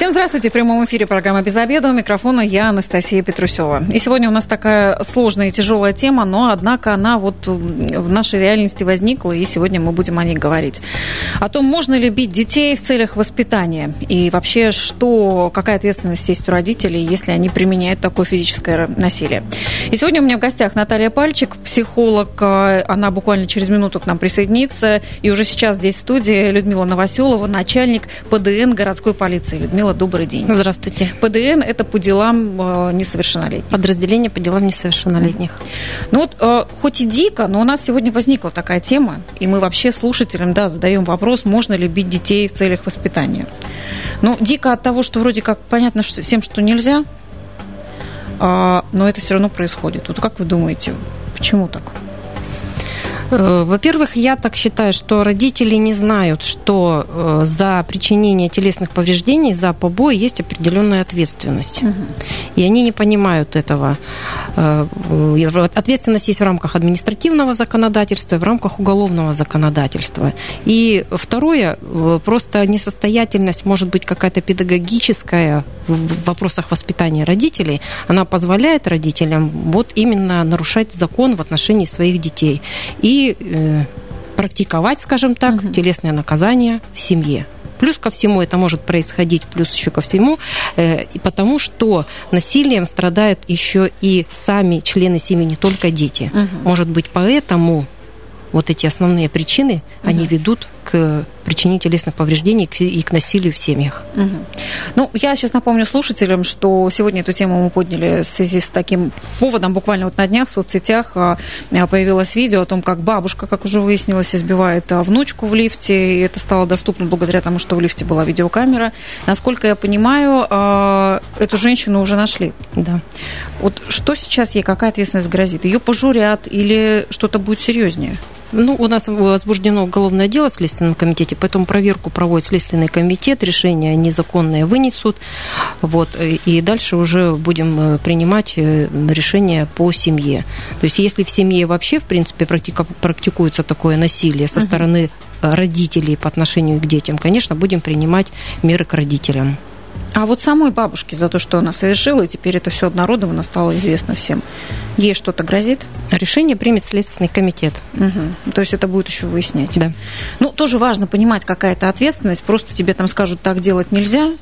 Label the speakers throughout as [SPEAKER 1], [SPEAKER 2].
[SPEAKER 1] Всем здравствуйте. В прямом эфире программа «Без обеда». У микрофона я, Анастасия Петрусева. И сегодня у нас такая сложная и тяжелая тема, но, однако, она вот в нашей реальности возникла, и сегодня мы будем о ней говорить. О том, можно ли бить детей в целях воспитания, и вообще, что, какая ответственность есть у родителей, если они применяют такое физическое насилие. И сегодня у меня в гостях Наталья Пальчик, психолог. Она буквально через минуту к нам присоединится. И уже сейчас здесь в студии Людмила Новоселова, начальник ПДН городской полиции. Людмила, Людмила, добрый день.
[SPEAKER 2] Здравствуйте.
[SPEAKER 1] ПДН – это по делам э, несовершеннолетних.
[SPEAKER 2] Подразделение по делам несовершеннолетних.
[SPEAKER 1] Ну вот, э, хоть и дико, но у нас сегодня возникла такая тема, и мы вообще слушателям, да, задаем вопрос, можно ли бить детей в целях воспитания. Ну, дико от того, что вроде как понятно что, всем, что нельзя, а, но это все равно происходит. Вот как вы думаете, почему так?
[SPEAKER 2] Э, во-первых, я так считаю, что родители не знают, что э, за причинение телесных повреждений, за побои есть определенная ответственность. Угу. И они не понимают этого. Э, ответственность есть в рамках административного законодательства, в рамках уголовного законодательства. И второе, просто несостоятельность может быть какая-то педагогическая в вопросах воспитания родителей. Она позволяет родителям вот именно нарушать закон в отношении своих детей. И э, практиковать, скажем так, угу. телесное наказание в семье. Плюс ко всему это может происходить, плюс еще ко всему, э, потому что насилием страдают еще и сами члены семьи, не только дети. Угу. Может быть, поэтому вот эти основные причины, угу. они ведут к причинению телесных повреждений и к насилию в семьях.
[SPEAKER 1] Угу. Ну, я сейчас напомню слушателям, что сегодня эту тему мы подняли в связи с таким поводом. Буквально вот на днях в соцсетях а, появилось видео о том, как бабушка, как уже выяснилось, избивает а, внучку в лифте. И это стало доступно благодаря тому, что в лифте была видеокамера. Насколько я понимаю, а, эту женщину уже нашли.
[SPEAKER 2] Да.
[SPEAKER 1] Вот что сейчас ей, какая ответственность грозит? Ее пожурят или что-то будет серьезнее?
[SPEAKER 2] Ну, у нас возбуждено уголовное дело в Следственном комитете, поэтому проверку проводит Следственный комитет, решение незаконное вынесут, вот, и дальше уже будем э, принимать э, решение по семье. То есть, если в семье вообще, в принципе, практикуется такое насилие со стороны родителей по отношению к детям, конечно, будем принимать меры к родителям.
[SPEAKER 1] А вот самой бабушке за то, что она совершила, и теперь это все обнародовано, стало известно всем, ей что-то грозит?
[SPEAKER 2] Решение примет Следственный комитет.
[SPEAKER 1] Угу. То есть это будет еще выяснять?
[SPEAKER 2] Да.
[SPEAKER 1] Ну, тоже важно понимать, какая это ответственность. Просто тебе там скажут, так делать нельзя,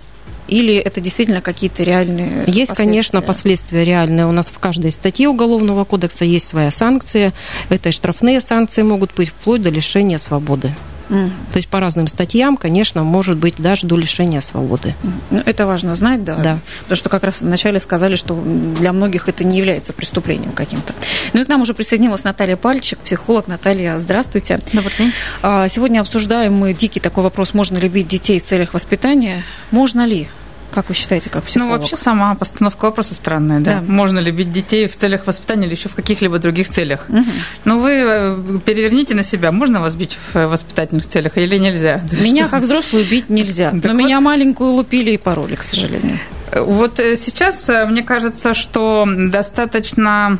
[SPEAKER 1] или это действительно какие-то реальные
[SPEAKER 2] Есть, конечно, последствия реальные. У нас в каждой статье Уголовного кодекса есть своя санкция. Это и штрафные санкции могут быть вплоть до лишения свободы. Mm. То есть по разным статьям, конечно, может быть даже до лишения свободы.
[SPEAKER 1] Ну, это важно знать, да.
[SPEAKER 2] да.
[SPEAKER 1] Потому что как раз вначале сказали, что для многих это не является преступлением каким-то. Ну и к нам уже присоединилась Наталья Пальчик, психолог. Наталья, здравствуйте.
[SPEAKER 2] Добрый день.
[SPEAKER 1] А, сегодня обсуждаем мы дикий такой вопрос, можно ли бить детей в целях воспитания. Можно ли? Как вы считаете, как психолог?
[SPEAKER 3] Ну, вообще сама постановка вопроса странная, да? да. Можно ли бить детей в целях воспитания или еще в каких-либо других целях? Угу. Ну, вы э, переверните на себя, можно вас бить в воспитательных целях или нельзя?
[SPEAKER 1] Меня как взрослую бить нельзя, но меня маленькую лупили и пароли, к сожалению.
[SPEAKER 3] Вот э, сейчас э, мне кажется, что достаточно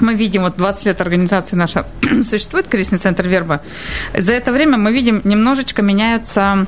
[SPEAKER 3] мы видим, вот 20 лет организации наша существует, кризисный центр Верба. За это время мы видим, немножечко меняются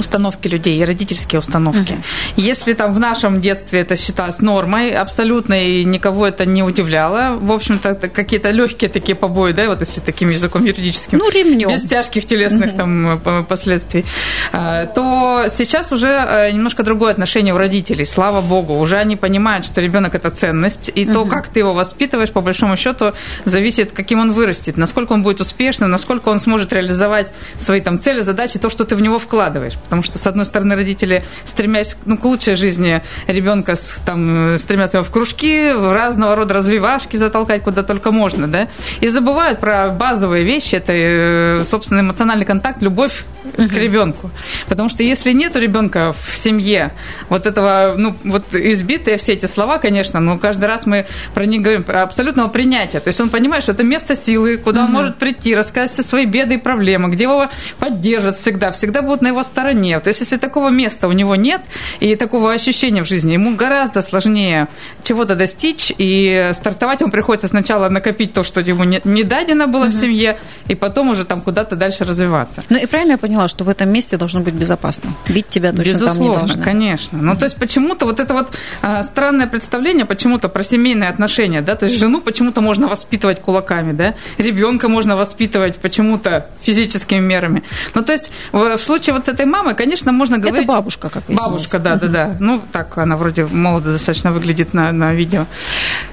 [SPEAKER 3] установки людей и родительские установки. Угу. Если там в нашем детстве это считалось нормой абсолютно, и никого это не удивляло, в общем-то, какие-то легкие такие побои, да, вот если таким языком юридическим,
[SPEAKER 1] ну, ремнем.
[SPEAKER 3] без тяжких телесных угу. там э, последствий, а, то сейчас уже э, немножко другое отношение у родителей, слава богу, уже они понимают, что ребенок это ценность, и угу. то, как ты его воспитываешь, по большому счету, зависит, каким он вырастет, насколько он будет успешным, насколько он сможет реализовать свои там цели, задачи, то, что ты в него вкладываешь. Потому что, с одной стороны, родители, стремясь ну, к лучшей жизни ребенка, там, стремятся его в кружки, в разного рода развивашки затолкать куда только можно, да, и забывают про базовые вещи, это, э, собственно, эмоциональный контакт, любовь к ребенку. Потому что если нет у ребенка в семье вот этого, ну, вот избитые все эти слова, конечно, но каждый раз мы про них говорим, про абсолютного принятия. То есть он понимает, что это место силы, куда он может прийти, рассказать все свои беды и проблемы, где его поддержат всегда, всегда будут на его стороне нет. То есть, если такого места у него нет и такого ощущения в жизни, ему гораздо сложнее чего-то достичь, и стартовать ему приходится сначала накопить то, что ему не, не дадено было угу. в семье, и потом уже там куда-то дальше развиваться.
[SPEAKER 1] Ну и правильно я поняла, что в этом месте должно быть безопасно? Бить тебя точно
[SPEAKER 3] Безусловно,
[SPEAKER 1] там не должны.
[SPEAKER 3] конечно. Ну, то есть, почему-то вот это вот а, странное представление почему-то про семейные отношения, да, то есть жену почему-то можно воспитывать кулаками, да, ребенка можно воспитывать почему-то физическими мерами. Ну, то есть, в, в случае вот с этой мамой, конечно, можно говорить...
[SPEAKER 1] Это бабушка, как
[SPEAKER 3] Бабушка, да, да, да. Ну, так она вроде молодо достаточно выглядит на, на видео.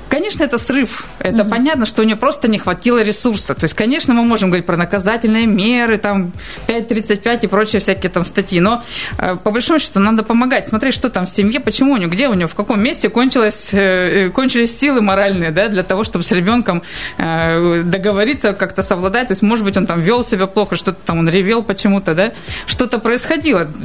[SPEAKER 3] Конечно, это срыв. Это угу. понятно, что у нее просто не хватило ресурса. То есть, конечно, мы можем говорить про наказательные меры, там 5.35 и прочие всякие там статьи. Но э, по большому счету надо помогать. Смотреть, что там в семье, почему у нее, где у нее, в каком месте кончилось, э, кончились силы моральные, да, для того, чтобы с ребенком э, договориться, как-то совладать. То есть, может быть, он там вел себя плохо, что-то там он ревел почему-то, да. Что-то происходило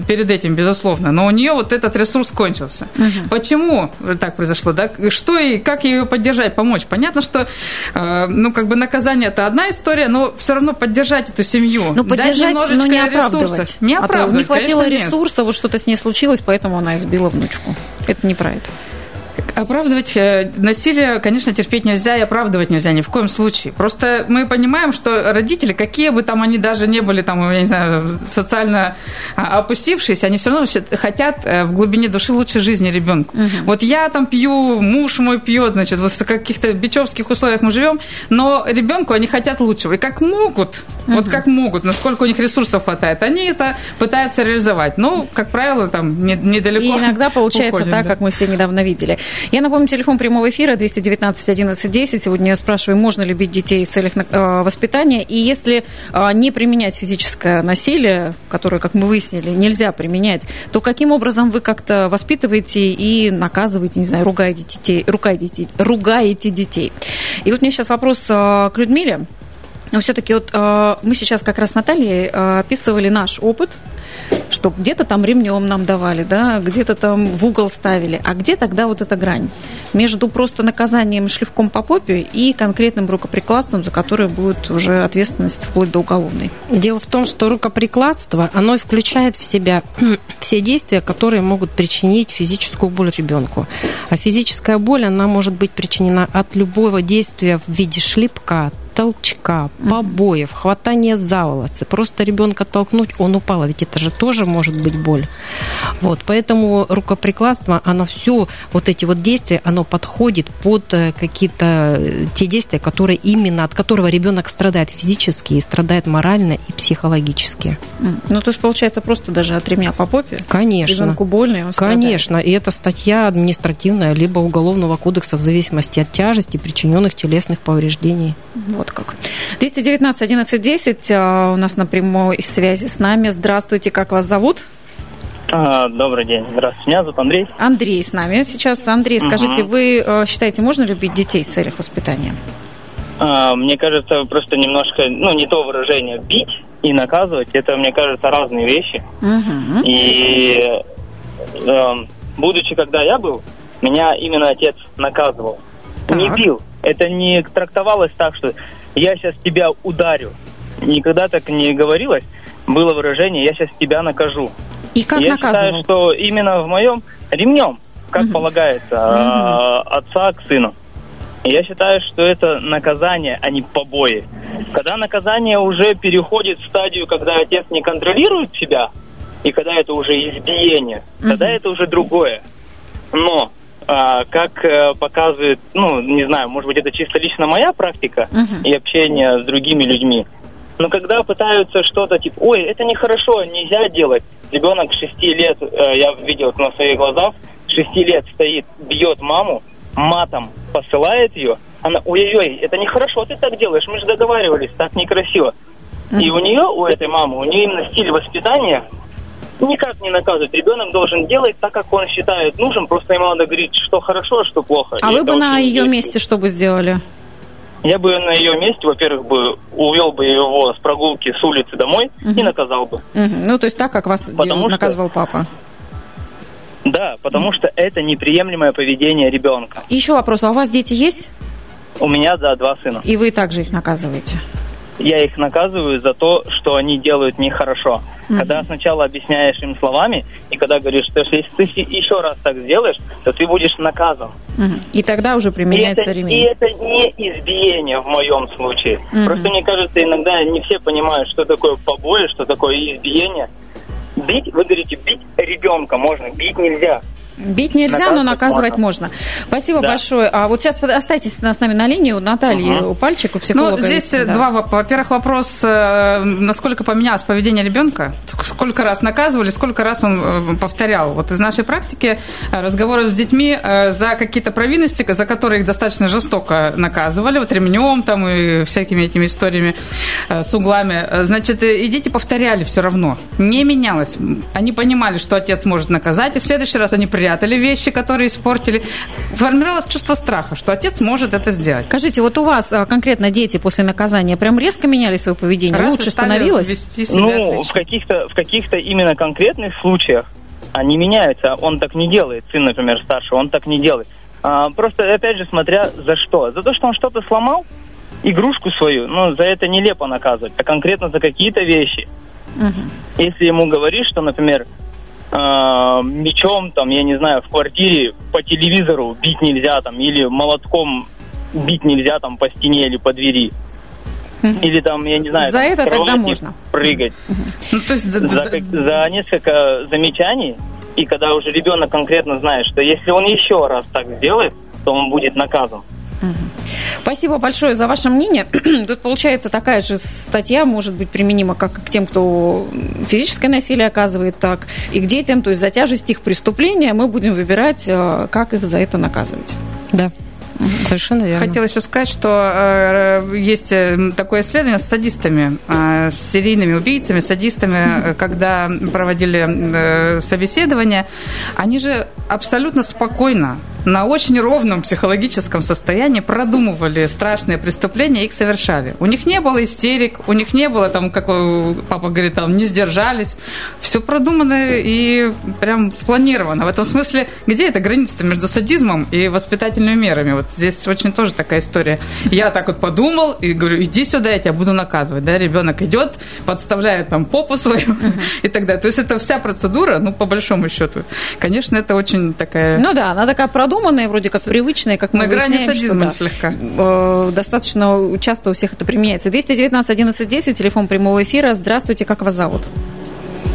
[SPEAKER 3] перед этим, безусловно. Но у нее вот этот ресурс кончился. Угу. Почему так произошло, да? Что и как ее поддержать, помочь. Понятно, что э, ну, как бы наказание это одна история, но все равно поддержать эту семью.
[SPEAKER 1] Ну, поддержать, но не оправдывать.
[SPEAKER 3] Не оправдывать.
[SPEAKER 1] А не хватило ресурса, вот что-то с ней случилось, поэтому она избила внучку. Это не про это.
[SPEAKER 3] Оправдывать э, насилие, конечно, терпеть нельзя и оправдывать нельзя ни в коем случае. Просто мы понимаем, что родители, какие бы там они даже не были, там, я не знаю, социально а, опустившиеся, они все равно хотят э, в глубине души лучшей жизни ребенку. Угу. Вот я там пью, муж мой пьет, значит, вот в каких-то бичевских условиях мы живем, но ребенку они хотят лучшего. И как могут, угу. вот как могут, насколько у них ресурсов хватает, они это пытаются реализовать. Ну, как правило, там недалеко.
[SPEAKER 1] И иногда получается уходим, так, да. как мы все недавно видели. Я напомню, телефон прямого эфира 219 11 10. Сегодня я спрашиваю, можно ли бить детей в целях э, воспитания. И если э, не применять физическое насилие, которое, как мы выяснили, нельзя применять, то каким образом вы как-то воспитываете и наказываете, не знаю, ругаете детей, ругаете, ругаете детей? И вот мне сейчас вопрос э, к Людмиле. Но все-таки вот мы сейчас как раз с Натальей описывали наш опыт что где-то там ремнем нам давали, да, где-то там в угол ставили. А где тогда вот эта грань между просто наказанием шлевком по попе и конкретным рукоприкладством, за которое будет уже ответственность вплоть до уголовной?
[SPEAKER 2] Дело в том, что рукоприкладство, оно включает в себя все действия, которые могут причинить физическую боль ребенку. А физическая боль, она может быть причинена от любого действия в виде шлепка, толчка, побоев, хватания за волосы, просто ребенка толкнуть, он упал, а ведь это же тоже может быть боль. Вот, поэтому рукоприкладство, оно все, вот эти вот действия, оно подходит под э, какие-то э, те действия, которые именно, от которого ребенок страдает физически и страдает морально и психологически.
[SPEAKER 1] Ну, то есть, получается, просто даже от ремня по попе?
[SPEAKER 2] Конечно.
[SPEAKER 1] Ребенку больно, и он
[SPEAKER 2] Конечно, страдает. и это статья административная, либо уголовного кодекса в зависимости от тяжести причиненных телесных повреждений.
[SPEAKER 1] Вот как. 219 11 10 у нас на прямой связи с нами. Здравствуйте, как вас зовут?
[SPEAKER 4] А, добрый день. Здравствуйте. Меня зовут Андрей.
[SPEAKER 1] Андрей с нами. Сейчас, Андрей, скажите, угу. вы э, считаете, можно любить детей в целях воспитания?
[SPEAKER 4] А, мне кажется, просто немножко, ну, не то выражение бить и наказывать. Это, мне кажется, разные вещи. Угу. И э, будучи, когда я был, меня именно отец наказывал. Так. Не бил. Это не трактовалось так, что я сейчас тебя ударю. Никогда так не говорилось. Было выражение, я сейчас тебя накажу.
[SPEAKER 1] И как
[SPEAKER 4] я
[SPEAKER 1] наказывал?
[SPEAKER 4] считаю, что именно в моем ремнем, как угу. полагается, угу. отца к сыну. Я считаю, что это наказание, а не побои. Когда наказание уже переходит в стадию, когда отец не контролирует себя, и когда это уже избиение, угу. тогда это уже другое. Но а, как а, показывает, ну, не знаю, может быть, это чисто лично моя практика uh-huh. и общение с другими людьми. Но когда пытаются что-то типа, ой, это нехорошо, нельзя делать. Ребенок 6 лет, э, я видел на своих глазах, 6 лет стоит, бьет маму, матом посылает ее. Она, ой-ой-ой, это нехорошо, ты так делаешь, мы же договаривались, так некрасиво. И у нее, у этой мамы, у нее именно стиль воспитания никак не наказывать. Ребенок должен делать так, как он считает нужным. Просто ему надо говорить, что хорошо, а что плохо.
[SPEAKER 1] А вы бы на ее месте что бы сделали?
[SPEAKER 4] Я бы на ее месте, во-первых, бы увел бы его с прогулки с улицы домой угу. и наказал бы.
[SPEAKER 1] Угу. Ну, то есть так, как вас потому наказывал что... папа?
[SPEAKER 4] Да, потому угу. что это неприемлемое поведение ребенка.
[SPEAKER 1] Еще вопрос, а у вас дети есть?
[SPEAKER 4] У меня, да, два сына.
[SPEAKER 1] И вы также их наказываете?
[SPEAKER 4] Я их наказываю за то, что они делают нехорошо. Угу. Когда сначала объясняешь им словами, и когда говоришь, что если ты еще раз так сделаешь, то ты будешь наказан.
[SPEAKER 1] Угу. И тогда уже применяется
[SPEAKER 4] и это,
[SPEAKER 1] ремень.
[SPEAKER 4] И это не избиение в моем случае. Угу. Просто мне кажется, иногда не все понимают, что такое побои, что такое избиение. Бить, вы говорите, бить ребенка можно, бить нельзя.
[SPEAKER 1] Бить нельзя, наказывать но наказывать можно. можно. Спасибо да. большое. А вот сейчас остайтесь с нами на линии. У Натальи угу. Пальчик, у психолога.
[SPEAKER 3] Ну, здесь есть, два. Да. Во-первых, вопрос, э, насколько поменялось поведение ребенка, сколько раз наказывали, сколько раз он э, повторял. Вот из нашей практики э, разговоров с детьми за какие-то провинности, за которые их достаточно жестоко наказывали, вот ремнем там и всякими этими историями с углами. Значит, и дети повторяли все равно. Не менялось. Они понимали, что отец может наказать, и в следующий раз они прятали прятали вещи, которые испортили. Формировалось чувство страха, что отец может это сделать.
[SPEAKER 1] Скажите, вот у вас а, конкретно дети после наказания прям резко меняли свое поведение? Раз Лучше становилось?
[SPEAKER 4] Вести себя ну, в каких-то, в каких-то именно конкретных случаях они меняются. Он так не делает. Сын, например, старший, он так не делает. А, просто, опять же, смотря за что. За то, что он что-то сломал, игрушку свою, ну, за это нелепо наказывать, а конкретно за какие-то вещи. Угу. Если ему говоришь, что, например, мечом, там, я не знаю, в квартире по телевизору бить нельзя, там, или молотком бить нельзя, там, по стене или по двери. Или там, я не знаю,
[SPEAKER 1] за там, это тогда можно
[SPEAKER 4] прыгать. Ну, то есть, за, за несколько замечаний, и когда уже ребенок конкретно знает, что если он еще раз так сделает, то он будет наказан.
[SPEAKER 1] Спасибо большое за ваше мнение. Тут получается такая же статья, может быть применима как к тем, кто физическое насилие оказывает, так и к детям. То есть за тяжесть их преступления мы будем выбирать, э, как их за это наказывать.
[SPEAKER 2] Да. Совершенно верно.
[SPEAKER 3] Хотела еще сказать, что э, есть э, такое исследование с садистами, э, с серийными убийцами, садистами, э, когда проводили э, собеседование, они же абсолютно спокойно на очень ровном психологическом состоянии продумывали страшные преступления и их совершали. У них не было истерик, у них не было там, как папа говорит, там не сдержались. Все продумано и прям спланировано. В этом смысле, где эта граница между садизмом и воспитательными мерами? Вот здесь очень тоже такая история. Я так вот подумал и говорю, иди сюда, я тебя буду наказывать. Да, ребенок идет, подставляет там попу свою и так далее. То есть это вся процедура, ну, по большому счету. Конечно, это очень такая...
[SPEAKER 1] Ну да, она такая продуманная, вроде как привычная, как мы На грани
[SPEAKER 3] садизма что, слегка.
[SPEAKER 1] Э, достаточно часто у всех это применяется. 219 11 10, телефон прямого эфира. Здравствуйте, как вас зовут?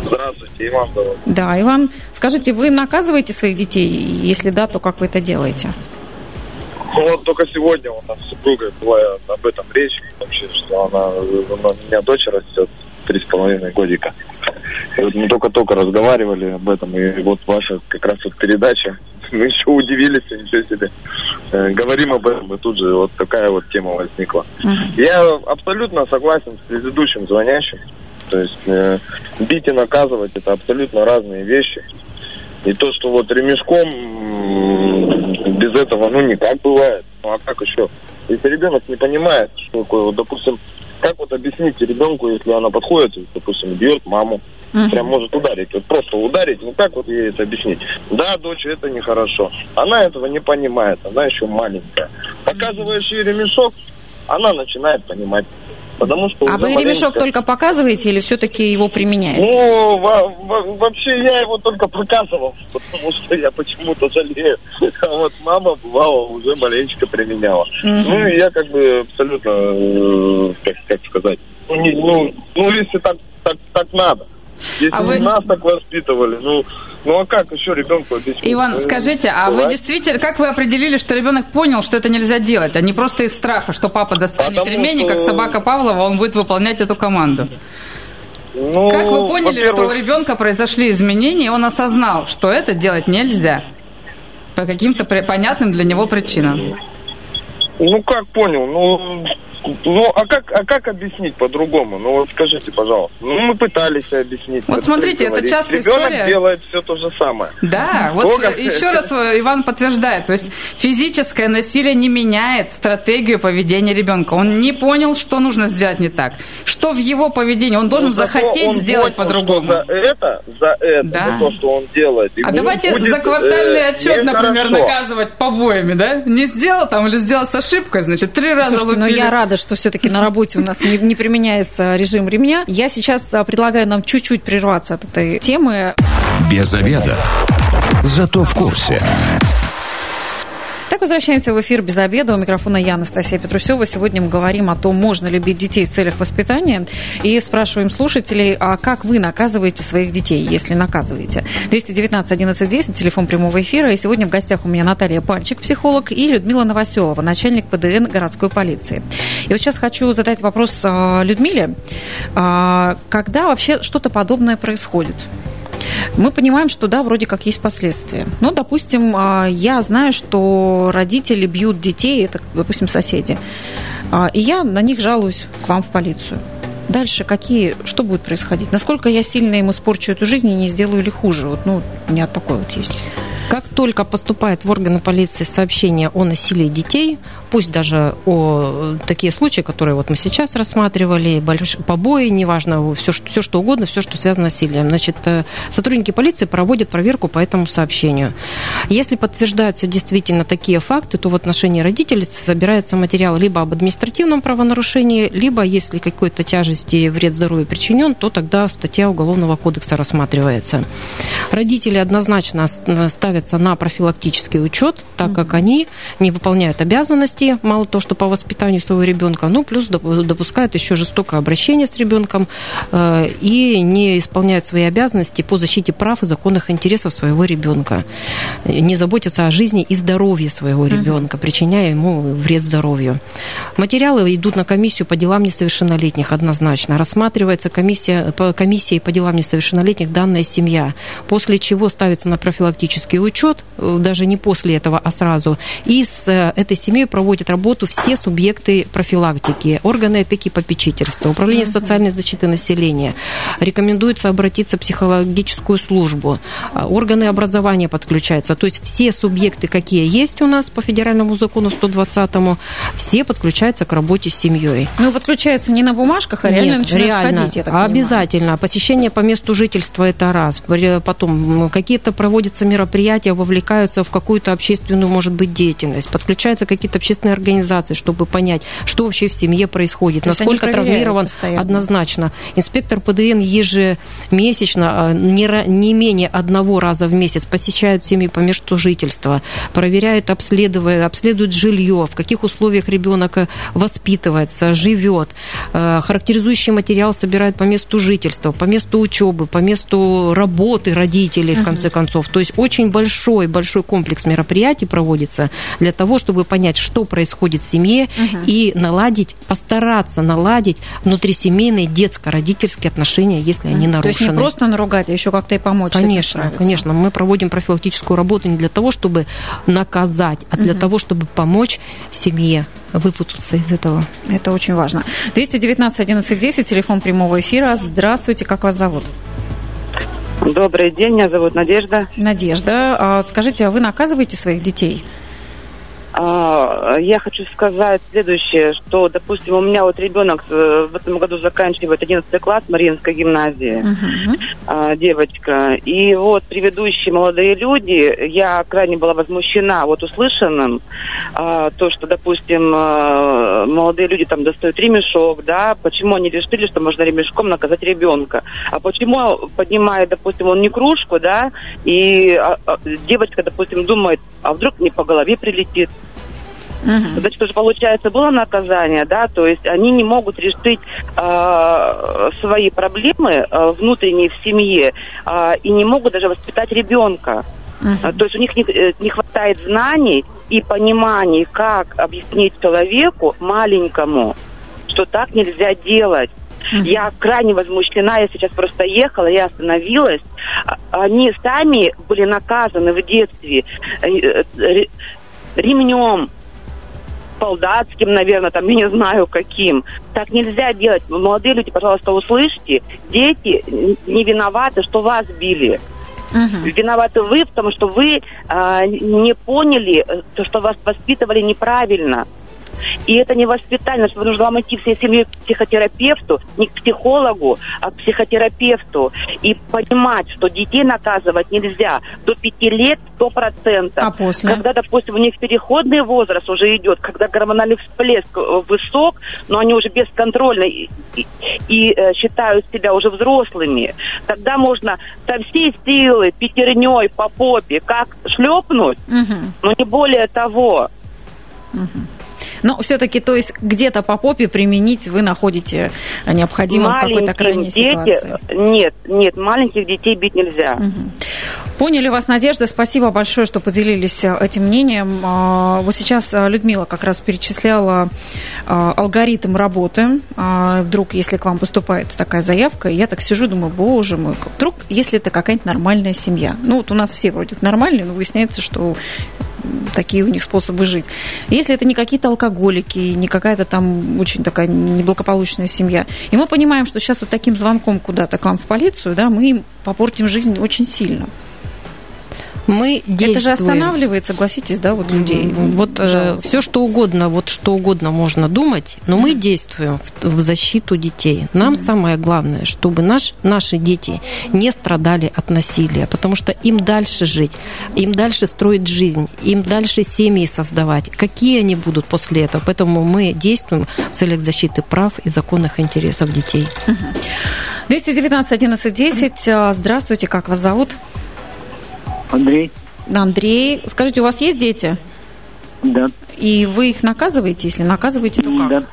[SPEAKER 5] Здравствуйте, Иван зовут.
[SPEAKER 1] Да, Иван, скажите, вы наказываете своих детей? Если да, то как вы это делаете?
[SPEAKER 5] Ну вот только сегодня у нас с супругой была об этом речь, вообще, что она, она у меня дочь растет три с половиной годика. Вот мы только-только разговаривали об этом, и вот ваша как раз вот передача, мы еще удивились, ничего себе. Э, говорим об этом, и тут же вот такая вот тема возникла. Uh-huh. Я абсолютно согласен с предыдущим звонящим. То есть э, бить и наказывать это абсолютно разные вещи. И то, что вот ремешком без этого, ну, никак бывает. Ну, а как еще? Если ребенок не понимает, что такое, вот, допустим, как вот объяснить ребенку, если она подходит, допустим, бьет маму, uh-huh. прям может ударить, вот просто ударить, ну как вот ей это объяснить? Да, дочь, это нехорошо. Она этого не понимает, она еще маленькая. Показываешь ей ремешок, она начинает понимать. Потому что
[SPEAKER 1] а вы ремешок только показываете или все-таки его применяете?
[SPEAKER 5] Ну, во- во- вообще я его только показывал, потому что я почему-то жалею. А вот мама, бывала, уже маленечко применяла. Угу. Ну, и я как бы абсолютно, э, как, как сказать, ну, не, ну, ну, если так, так, так надо. Если а вы... нас так воспитывали, ну, ну а как еще ребенку объяснить?
[SPEAKER 3] Иван, ну, скажите, а вы действительно, как вы определили, что ребенок понял, что это нельзя делать, а не просто из страха, что папа достанет Потому ремень, что... как собака Павлова, он будет выполнять эту команду? Ну, как вы поняли, что у ребенка произошли изменения, и он осознал, что это делать нельзя? По каким-то понятным для него причинам.
[SPEAKER 5] Ну, как понял? Ну, ну, а как, а как объяснить по-другому? Ну, вот скажите, пожалуйста. Ну, мы пытались объяснить.
[SPEAKER 3] Вот смотрите, это частая
[SPEAKER 5] Ребенок
[SPEAKER 3] история.
[SPEAKER 5] делает все то же самое.
[SPEAKER 3] Да, вот Бога еще раз Иван подтверждает. То есть физическое насилие не меняет стратегию поведения ребенка. Он не понял, что нужно сделать не так. Что в его поведении? Он должен ну, захотеть он сделать по-другому.
[SPEAKER 5] За это, за это, да. за то, что он делает.
[SPEAKER 3] А давайте будет, за квартальный э, отчет, например, наказывать побоями, да? Не сделал там или сделал с ошибкой, значит, три раза
[SPEAKER 1] Слушайте, ну я рада рада, что все-таки на работе у нас не, не применяется режим ремня. Я сейчас а, предлагаю нам чуть-чуть прерваться от этой темы.
[SPEAKER 6] Без обеда. Зато в курсе.
[SPEAKER 1] Так, возвращаемся в эфир без обеда. У микрофона я, Анастасия Петрусева. Сегодня мы говорим о том, можно любить детей в целях воспитания. И спрашиваем слушателей, а как вы наказываете своих детей, если наказываете? 219 11 10, телефон прямого эфира. И сегодня в гостях у меня Наталья Пальчик, психолог, и Людмила Новоселова, начальник ПДН городской полиции. И вот сейчас хочу задать вопрос а, Людмиле. А, когда вообще что-то подобное происходит? Мы понимаем, что да, вроде как есть последствия. Но, допустим, а, я знаю, что родители бьют детей, это, допустим, соседи, а, и я на них жалуюсь к вам в полицию. Дальше какие, что будет происходить? Насколько я сильно им испорчу эту жизнь и не сделаю ли хуже? Вот, ну, у меня такое вот есть.
[SPEAKER 2] Как только поступает в органы полиции сообщение о насилии детей, пусть даже о такие случаи, которые вот мы сейчас рассматривали, больш... побои, неважно, все, все что угодно, все, что связано с насилием. Значит, э, сотрудники полиции проводят проверку по этому сообщению. Если подтверждаются действительно такие факты, то в отношении родителей собирается материал либо об административном правонарушении, либо если какой-то тяжести вред здоровью причинен, то тогда статья Уголовного кодекса рассматривается. Родители однозначно ставят ставятся на профилактический учет, так как они не выполняют обязанности, мало того, что по воспитанию своего ребенка, ну, плюс допускают еще жестокое обращение с ребенком э, и не исполняют свои обязанности по защите прав и законных интересов своего ребенка, не заботятся о жизни и здоровье своего ребенка, причиняя ему вред здоровью. Материалы идут на комиссию по делам несовершеннолетних однозначно. Рассматривается комиссия, по комиссии по делам несовершеннолетних данная семья, после чего ставится на профилактический учет, э, даже не после этого, а сразу. И с э, этой семьей проводят работу все субъекты профилактики, органы опеки и попечительства, управление социальной защиты населения. Рекомендуется обратиться в психологическую службу, а, органы образования подключаются. То есть все субъекты, какие есть у нас по федеральному закону 120-му, все подключаются к работе с семьей.
[SPEAKER 1] Ну, подключаются не на бумажках, а реально
[SPEAKER 2] Нет,
[SPEAKER 1] начинают
[SPEAKER 2] реально,
[SPEAKER 1] ходить, я так
[SPEAKER 2] Обязательно. Понимаю. Посещение по месту жительства – это раз. Потом какие-то проводятся мероприятия, предприятия вовлекаются в какую-то общественную, может быть, деятельность, подключаются какие-то общественные организации, чтобы понять, что вообще в семье происходит, То насколько травмирован постоянно. однозначно. Инспектор ПДН ежемесячно, а, не, не менее одного раза в месяц посещают семьи по месту жительства, проверяют, обследует, обследует жилье, в каких условиях ребенок э, воспитывается, живет, э, характеризующий материал собирают по месту жительства, по месту учебы, по месту работы родителей, в конце концов. То есть очень большой большой-большой комплекс мероприятий проводится для того, чтобы понять, что происходит в семье угу. и наладить, постараться наладить внутрисемейные детско-родительские отношения, если они нарушены. То есть
[SPEAKER 1] не просто наругать, а еще как-то и помочь.
[SPEAKER 2] Конечно, конечно. Мы проводим профилактическую работу не для того, чтобы наказать, а для угу. того, чтобы помочь семье выпутаться из этого.
[SPEAKER 1] Это очень важно. 219 11 10, телефон прямого эфира. Здравствуйте, как вас зовут?
[SPEAKER 7] Добрый день, меня зовут Надежда.
[SPEAKER 1] Надежда, а скажите, а вы наказываете своих детей?
[SPEAKER 7] А, я хочу сказать следующее, что, допустим, у меня вот ребенок э, в этом году заканчивает 11 класс Мариинской гимназии, uh-huh. девочка. И вот предыдущие молодые люди, я крайне была возмущена вот услышанным, а, то, что, допустим, э, молодые люди там достают ремешок, да, почему они решили, что можно ремешком наказать ребенка, а почему поднимает, допустим, он не кружку, да, и девочка, допустим, думает, а вдруг мне по голове прилетит, Угу. Значит, уже получается было наказание, да, то есть они не могут решить э, свои проблемы э, внутренние в семье э, и не могут даже воспитать ребенка. Uh-huh. То есть у них не, э, не хватает знаний и пониманий, как объяснить человеку маленькому, что так нельзя делать. Uh-huh. Я крайне возмущена, я сейчас просто ехала, я остановилась. Они сами были наказаны в детстве э, ремнем, солдатским, наверное, там, я не знаю каким. Так нельзя делать. Молодые люди, пожалуйста, услышьте, дети не виноваты, что вас били. Угу. Виноваты вы, потому что вы а, не поняли, то, что вас воспитывали неправильно. И это не воспитание, что нужно вам идти всей семьей к психотерапевту, не к психологу, а к психотерапевту. И понимать, что детей наказывать нельзя до пяти лет сто процентов.
[SPEAKER 1] А после?
[SPEAKER 7] Когда, допустим, у них переходный возраст уже идет, когда гормональный всплеск э, высок, но они уже бесконтрольны и, и, и э, считают себя уже взрослыми, тогда можно со всей силы пятерней по попе как шлепнуть,
[SPEAKER 1] Угу.
[SPEAKER 7] но не более того.
[SPEAKER 1] Но все-таки, то есть, где-то по попе применить вы находите необходимым в какой-то крайней
[SPEAKER 7] дети,
[SPEAKER 1] ситуации.
[SPEAKER 7] Нет, нет, маленьких детей бить нельзя.
[SPEAKER 1] Мгм. Поняли вас, Надежда. Спасибо большое, что поделились э, этим мнением. А, Вот сейчас э, Людмила как раз перечисляла э, алгоритм работы. А, Вдруг, если к вам поступает такая заявка, я так сижу, думаю, боже мой, вдруг, если это какая-нибудь нормальная семья. Ну, вот у нас все вроде нормальные, но выясняется, что такие у них способы жить. Если это не какие-то алкоголики, не какая-то там очень такая неблагополучная семья. И мы понимаем, что сейчас вот таким звонком куда-то к вам в полицию, да, мы им попортим жизнь очень сильно.
[SPEAKER 2] Мы действуем.
[SPEAKER 1] Это же останавливает, согласитесь, да, вот людей.
[SPEAKER 2] Вот
[SPEAKER 1] жалоб.
[SPEAKER 2] все, что угодно, вот что угодно можно думать, но мы действуем в, в защиту детей. Нам самое главное, чтобы наш, наши дети не страдали от насилия, потому что им дальше жить, им дальше строить жизнь, им дальше семьи создавать. Какие они будут после этого? Поэтому мы действуем в целях защиты прав и законных интересов детей.
[SPEAKER 1] 219 11 10. А, Здравствуйте, как вас зовут?
[SPEAKER 8] Андрей,
[SPEAKER 1] Андрей. Скажите, у вас есть дети?
[SPEAKER 8] да,
[SPEAKER 1] И вы их наказываете? Если наказываете, то как?
[SPEAKER 8] да,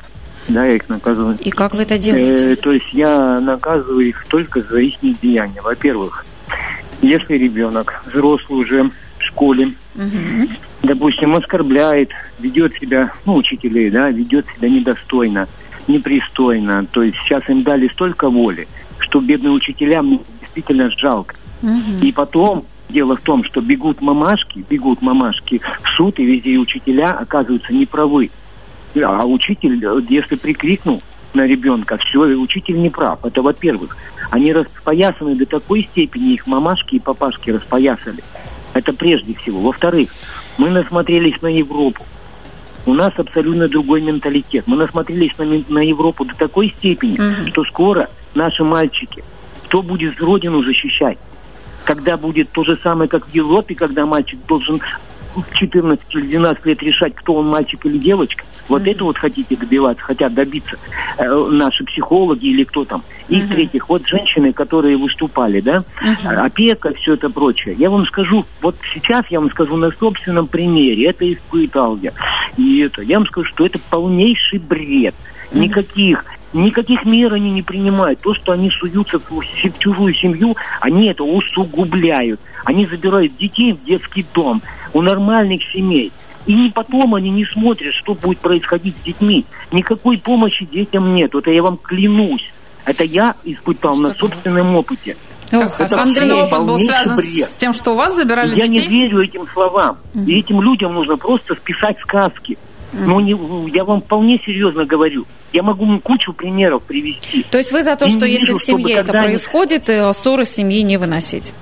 [SPEAKER 8] да, я их наказываю.
[SPEAKER 1] И как вы это
[SPEAKER 8] Э,
[SPEAKER 1] делаете?
[SPEAKER 8] то есть я наказываю их только за их деяния. Во-первых, если ребенок взрослый уже в школе,
[SPEAKER 1] Мгм.
[SPEAKER 8] допустим, оскорбляет, ведет себя, ну, учителей, да, ведет себя недостойно, непристойно, то есть сейчас им дали столько воли, что бедным учителям действительно жалко.
[SPEAKER 1] Мгм.
[SPEAKER 8] И потом дело в том, что бегут мамашки, бегут мамашки в суд, и везде учителя оказываются неправы. А учитель, э, если прикрикнул на ребенка, все, учитель не прав. Это во-первых. Они распоясаны до такой степени, их мамашки и папашки распоясали. Это прежде всего. Во-вторых, мы насмотрелись на Европу. У нас абсолютно другой менталитет. Мы насмотрелись на, на Европу до такой степени,
[SPEAKER 1] Мгм.
[SPEAKER 8] что скоро наши мальчики, кто будет родину защищать? Когда будет то же самое, как в Европе, когда мальчик должен в 14 или 12 лет решать, кто он, мальчик или девочка. Вот это вот хотите добиваться, хотят добиться э, наши психологи или кто там. И в-третьих, вот женщины, которые выступали, да, опека, все это прочее. Я вам скажу, вот сейчас я вам скажу на собственном примере, это испытал я. И это, я вам скажу, что это полнейший бред. Никаких Никаких мер они не принимают. То, что они суются в чужую семью, они это усугубляют. Они забирают детей в детский дом у нормальных семей. И не потом они не смотрят, что будет происходить с детьми. Никакой помощи детям нет. Это я вам клянусь. Это я испытал на собственном опыте.
[SPEAKER 1] Ох,
[SPEAKER 8] это
[SPEAKER 1] Андрей,
[SPEAKER 3] опыт был связан
[SPEAKER 8] бред.
[SPEAKER 3] с тем, что у вас забирали
[SPEAKER 8] Я не
[SPEAKER 3] детей?
[SPEAKER 8] верю этим словам. И этим людям нужно просто списать сказки. Но не, я вам вполне серьезно говорю. Я могу кучу примеров привести.
[SPEAKER 1] То есть вы за то, что
[SPEAKER 8] не
[SPEAKER 1] если
[SPEAKER 8] вижу,
[SPEAKER 1] в семье это происходит, э, ссоры семьи не выносить?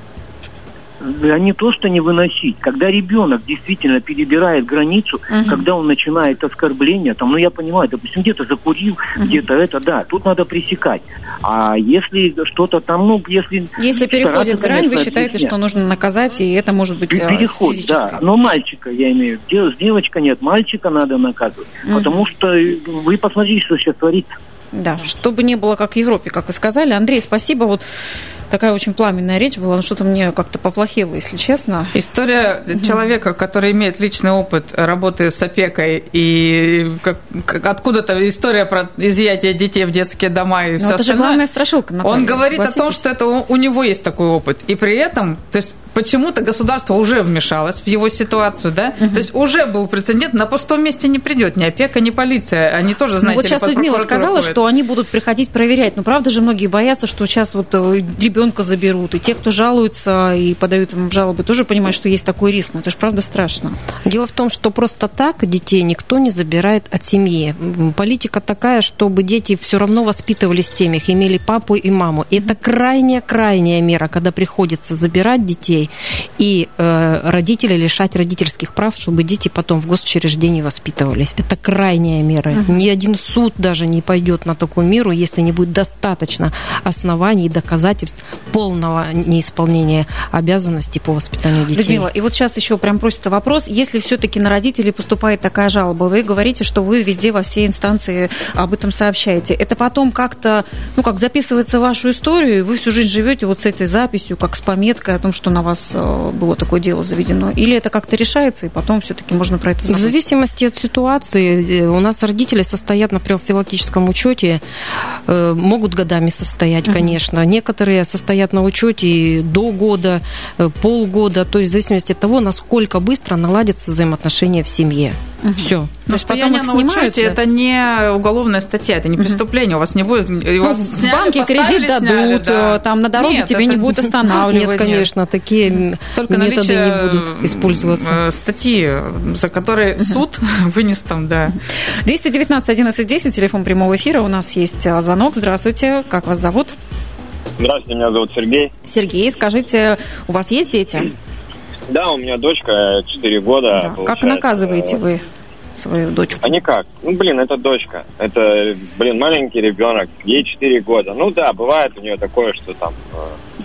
[SPEAKER 8] А не то, что не выносить. Когда ребенок действительно перебирает границу,
[SPEAKER 1] Мгм.
[SPEAKER 8] когда он начинает оскорбления, там, ну я понимаю, допустим, где-то закурил, где-то это, да, тут надо пресекать. А если что-то там, ну, если...
[SPEAKER 1] Если переходит грань, вы считаете,
[SPEAKER 8] объяснять.
[SPEAKER 1] что нужно наказать, и это может быть э,
[SPEAKER 8] Переход,
[SPEAKER 1] физическое?
[SPEAKER 8] да. Но мальчика, я имею в виду. С девочкой нет, мальчика надо наказывать.
[SPEAKER 1] Мгм.
[SPEAKER 8] Потому что э, вы посмотрите, что сейчас творится.
[SPEAKER 1] Да, чтобы не было как в Европе, как вы сказали. Андрей, спасибо. Вот такая очень пламенная речь была, но что-то мне как-то поплохело, если честно.
[SPEAKER 3] История человека, который имеет личный опыт работы с опекой и как, как- откуда-то история про изъятие детей в детские дома и
[SPEAKER 1] Но
[SPEAKER 3] все
[SPEAKER 1] это же
[SPEAKER 3] остальное.
[SPEAKER 1] главная страшилка, Наталья,
[SPEAKER 3] Он говорит о том, что это у, у него есть такой опыт. И при этом, то есть почему-то государство уже вмешалось в его ситуацию, да? То есть уже был прецедент, на пустом месте не придет ни опека, ни полиция. Они тоже,
[SPEAKER 1] Ну,
[SPEAKER 3] знаете,
[SPEAKER 1] вот
[SPEAKER 3] ли,
[SPEAKER 1] сейчас
[SPEAKER 3] под
[SPEAKER 1] Людмила сказала,
[SPEAKER 3] ходят.
[SPEAKER 1] что они будут приходить проверять. Но правда же многие боятся, что сейчас вот э, ребенка заберут. И те, кто жалуются и подают им жалобы, тоже понимают, что есть такой риск. Но это же правда страшно.
[SPEAKER 2] Дело в том, что просто так детей никто не забирает от семьи. Политика такая, чтобы дети все равно воспитывались в семьях, имели папу и маму. И это крайняя-крайняя мера, когда приходится забирать детей детей, и э, родители лишать родительских прав, чтобы дети потом в госучреждении воспитывались. Это крайняя мера. Угу. Ни один суд даже не пойдет на такую меру, если не будет достаточно оснований и доказательств полного неисполнения обязанностей по воспитанию детей.
[SPEAKER 1] Людмила, и вот сейчас еще прям просится вопрос, если все-таки на родителей поступает такая жалоба, вы говорите, что вы везде во все инстанции об этом сообщаете, это потом как-то, ну как записывается вашу историю, и вы всю жизнь живете вот с этой записью, как с пометкой о том, что на вас э, было такое дело заведено, или это как-то решается, и потом все-таки можно про это
[SPEAKER 2] забыть? В зависимости от ситуации, э, у нас родители состоят, например, в филактическом учете, э, могут годами состоять, конечно, некоторые состоят на учете до года, полгода, то есть в зависимости от того, насколько быстро наладятся взаимоотношения в семье. Угу. Все.
[SPEAKER 3] То есть потом их снимают, учете, это не уголовная статья, это не преступление, у вас не будет...
[SPEAKER 1] Ну, вас в банке кредит дадут, сняли, да. там на дороге Нет, тебе это... не будут останавливать.
[SPEAKER 2] Нет, конечно, такие Только методы не будут использоваться.
[SPEAKER 3] Э, статьи, за которые суд вынес там, да.
[SPEAKER 1] 219 11 10, телефон прямого эфира, у нас есть э, звонок. Здравствуйте, как вас зовут?
[SPEAKER 9] Здравствуйте, меня зовут Сергей.
[SPEAKER 1] Сергей, скажите, у вас есть дети?
[SPEAKER 9] Да, у меня дочка 4 года.
[SPEAKER 1] Да. Как наказываете вы свою дочку?
[SPEAKER 9] А никак. Ну, блин, это дочка. Это, блин, маленький ребенок, ей 4 года. Ну да, бывает у нее такое, что там, э,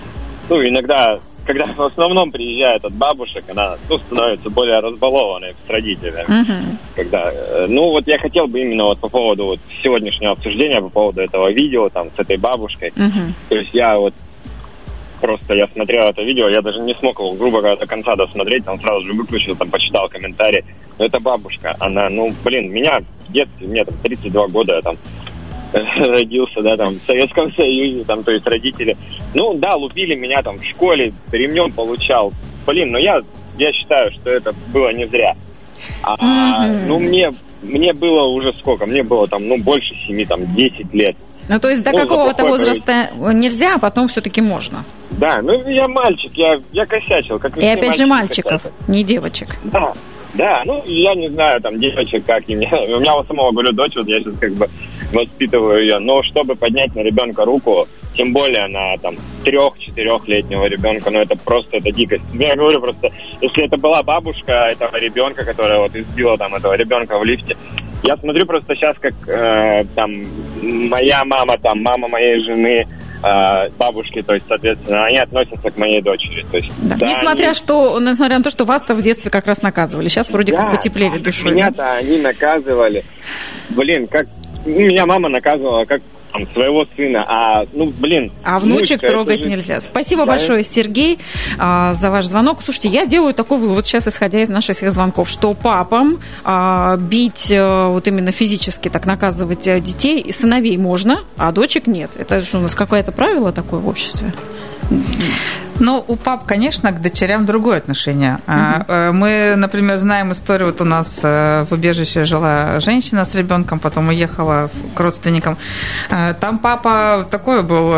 [SPEAKER 9] ну, иногда, когда в основном приезжает от бабушек, она, ну, становится более разбалованной с родителями. Uh-huh. Когда, э, ну, вот я хотел бы именно вот по поводу вот сегодняшнего обсуждения, по поводу этого видео, там, с этой бабушкой. Uh-huh. То есть я вот просто я смотрел это видео, я даже не смог его, грубо говоря, до конца досмотреть, там сразу же выключил, там почитал комментарии. Но это бабушка, она, ну, блин, меня в детстве, мне там 32 года, я там родился, да, там, в Советском Союзе, там, то есть родители, ну, да, лупили меня там в школе, ремнем получал, блин, но я, я считаю, что это было не зря. А, mm-hmm. Ну, мне, мне было уже сколько? Мне было там, ну, больше семи, там, 10 лет.
[SPEAKER 1] Ну, то есть до ну, какого-то возраста нельзя, а потом все-таки можно.
[SPEAKER 9] Да, ну я мальчик, я, я косячил. Как
[SPEAKER 1] и опять же мальчиков, косячил. не девочек.
[SPEAKER 9] Да, да, ну я не знаю, там девочек как и мне. У меня у самого, говорю, дочь, вот я сейчас как бы воспитываю ее. Но чтобы поднять на ребенка руку, тем более на там трех-четырехлетнего ребенка, ну это просто это дикость. Я говорю просто, если это была бабушка этого ребенка, которая вот избила там этого ребенка в лифте, я смотрю просто сейчас, как э, там моя мама, там мама моей жены, э, бабушки, то есть, соответственно, они относятся к моей дочери. То есть,
[SPEAKER 1] да. Да, несмотря, они... что, несмотря на то, что вас-то в детстве как раз наказывали. Сейчас вроде да, как потеплели душой.
[SPEAKER 9] Меня-то они наказывали. Блин, как меня мама наказывала, как там, своего сына, а, ну, блин.
[SPEAKER 1] А внучек трогать же... нельзя. Спасибо да. большое, Сергей, а, за ваш звонок. Слушайте, я делаю такой вывод сейчас, исходя из наших всех звонков, что папам а, бить а, вот именно физически, так наказывать э, детей, сыновей можно, а дочек нет. Это что, у нас какое-то правило такое в обществе?
[SPEAKER 3] Ну, у пап, конечно, к дочерям другое отношение. Угу. Мы, например, знаем историю, вот у нас э, в убежище жила женщина с ребенком, потом уехала к родственникам. Э, там папа такой был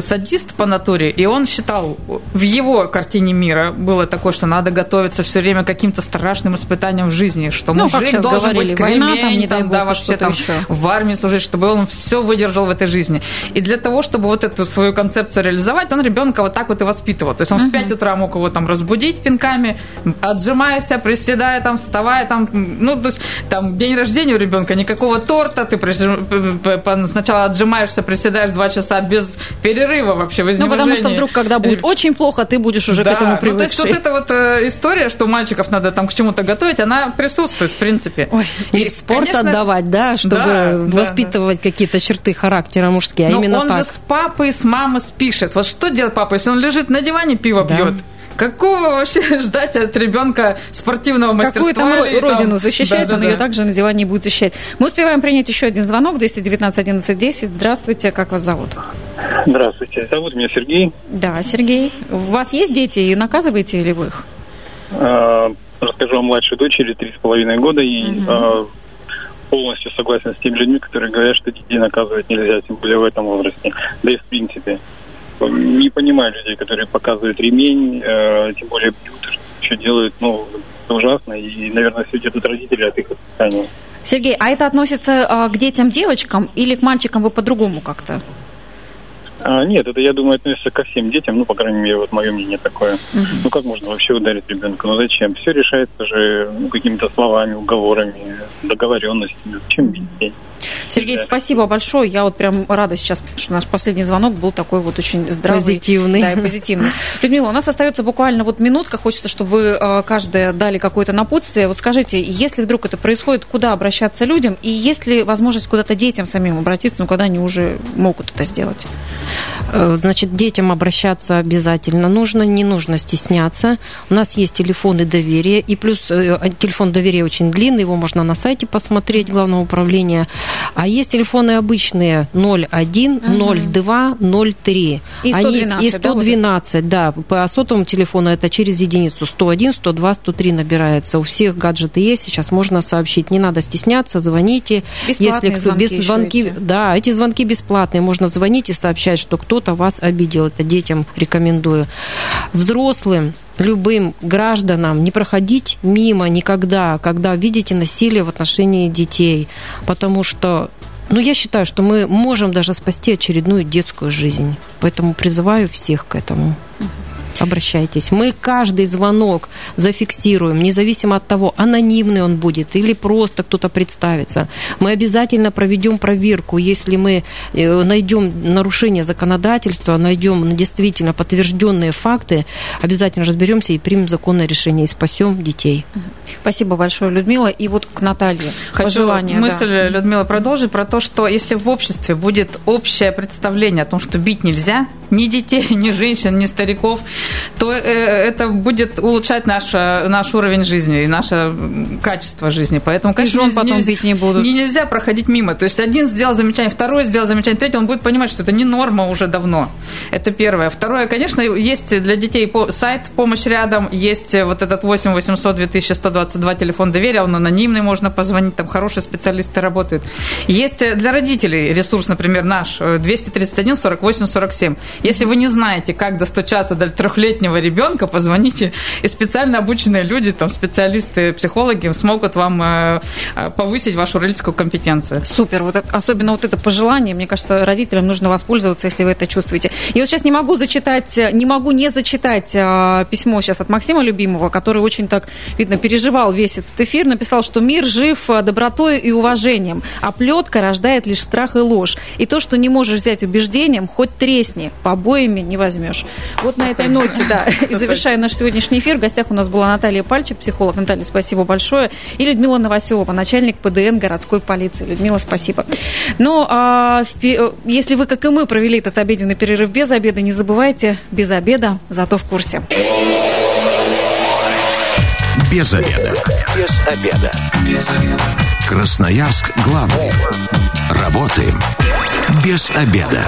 [SPEAKER 3] садист по натуре, и он считал, в его картине мира было такое, что надо готовиться все время к каким-то страшным испытаниям в жизни, что ну, мужик должен говорили, быть кремень, война, там, не там, да, вообще там еще. в армии служить, чтобы он все выдержал в этой жизни. И для того, чтобы вот эту свою концепцию реализовать, он ребенка вот так так вот и воспитывал. То есть он uh-huh. в 5 утра мог его там разбудить пинками, отжимайся, приседая там, вставая там. Ну, то есть там день рождения у ребенка, никакого торта, ты сначала отжимаешься, приседаешь 2 часа без перерыва вообще Ну,
[SPEAKER 1] потому что вдруг, когда будет очень плохо, ты будешь уже да. к этому привыкший. Ну, то есть
[SPEAKER 3] вот эта вот э, история, что мальчиков надо там к чему-то готовить, она присутствует, в принципе.
[SPEAKER 2] Ой, и, и спорт конечно, отдавать, да, чтобы да, воспитывать да, какие-то черты характера мужские, а
[SPEAKER 3] Но
[SPEAKER 2] именно
[SPEAKER 3] он
[SPEAKER 2] так.
[SPEAKER 3] же с папой, с мамой спишет. Вот что делает папа, если он он лежит на диване, пиво да. пьет. Какого вообще ждать от ребенка спортивного мастерства?
[SPEAKER 1] Какую там родину защищать, да, он да, ее также на диване будет защищать. Мы успеваем принять еще один звонок, 219 11 10. Здравствуйте, как вас зовут?
[SPEAKER 10] Здравствуйте, зовут меня Сергей.
[SPEAKER 1] Да, Сергей. У вас есть дети и наказываете ли вы их?
[SPEAKER 10] А, расскажу о младшей дочери, три с половиной года, и угу. полностью согласен с теми людьми, которые говорят, что детей наказывать нельзя, тем более в этом возрасте. Да и в принципе не понимаю людей, которые показывают ремень, э, тем более бьют, что делают, ну, ужасно, и, наверное, все идет от родителей, от их воспитания.
[SPEAKER 1] Сергей, а это относится э, к детям девочкам или к мальчикам вы по-другому как-то?
[SPEAKER 10] А, нет, это, я думаю, относится ко всем детям, ну, по крайней мере, вот мое мнение такое. Угу. Ну, как можно вообще ударить ребенка? Ну, зачем? Все решается же ну, какими-то словами, уговорами, договоренностями. Зачем детей?
[SPEAKER 1] Сергей, спасибо большое. Я вот прям рада сейчас, что наш последний звонок был такой вот очень здравый.
[SPEAKER 2] Позитивный.
[SPEAKER 1] Да, и позитивный. Людмила, у нас остается буквально вот минутка. Хочется, чтобы вы э, каждая дали какое-то напутствие. Вот скажите, если вдруг это происходит, куда обращаться людям? И есть ли возможность куда-то детям самим обратиться, ну, когда они уже могут это сделать?
[SPEAKER 2] Э, значит, детям обращаться обязательно нужно, не нужно стесняться. У нас есть телефоны доверия, и плюс э, телефон доверия очень длинный, его можно на сайте посмотреть, главного управления. А есть телефоны обычные 01, угу. 02, 03.
[SPEAKER 1] И 112,
[SPEAKER 2] Они, и 112 да, да. По сотовому телефону это через единицу 101, 102, 103 набирается. У всех гаджеты есть, сейчас можно сообщить. Не надо стесняться, звоните.
[SPEAKER 1] Бесплатные если звонки, без, звонки эти.
[SPEAKER 2] Да, эти звонки бесплатные. Можно звонить и сообщать, что кто-то вас обидел. Это детям рекомендую. Взрослым любым гражданам не проходить мимо никогда, когда видите насилие в отношении детей, потому что ну, я считаю, что мы можем даже спасти очередную детскую жизнь. Поэтому призываю всех к этому обращайтесь. Мы каждый звонок зафиксируем, независимо от того, анонимный он будет или просто кто-то представится. Мы обязательно проведем проверку, если мы э, найдем нарушение законодательства, найдем действительно подтвержденные факты, обязательно разберемся и примем законное решение и спасем детей.
[SPEAKER 1] Спасибо большое, Людмила. И вот к Наталье
[SPEAKER 3] Хочу пожелание. мысль, да. Людмила, продолжить про то, что если в обществе будет общее представление о том, что бить нельзя, ни детей, ни женщин, ни стариков, то э, это будет улучшать наш, наш уровень жизни и наше качество жизни. Поэтому,
[SPEAKER 1] конечно, и потом
[SPEAKER 3] нельзя,
[SPEAKER 1] бить не будут.
[SPEAKER 3] Не, нельзя проходить мимо. То есть один сделал замечание, второй сделал замечание, третий, он будет понимать, что это не норма уже давно. Это первое. Второе, конечно, есть для детей сайт «Помощь рядом», есть вот этот 8 800 2122 телефон доверия, он анонимный, можно позвонить, там хорошие специалисты работают. Есть для родителей ресурс, например, наш 231 48 47. Если вы не знаете, как достучаться до трехлетнего ребенка, позвоните, и специально обученные люди, там, специалисты, психологи смогут вам э, э, повысить вашу родительскую компетенцию.
[SPEAKER 1] Супер. Вот особенно вот это пожелание, мне кажется, родителям нужно воспользоваться, если вы это чувствуете. И вот сейчас не могу зачитать, не могу не зачитать э, письмо сейчас от Максима Любимого, который очень так, видно, переживал весь этот эфир, написал, что мир жив добротой и уважением, а плетка рождает лишь страх и ложь. И то, что не можешь взять убеждением, хоть тресни, побоями не возьмешь. Вот на этой ноте, да, и завершая наш сегодняшний эфир, в гостях у нас была Наталья Пальчик, психолог. Наталья, спасибо большое. И Людмила Новоселова, начальник ПДН городской полиции. Людмила, спасибо. Ну, а, если вы, как и мы, провели этот обеденный перерыв без обеда, не забывайте, без обеда, зато в курсе.
[SPEAKER 6] Без обеда. Без обеда. Без обеда. Красноярск главный. Работаем без обеда.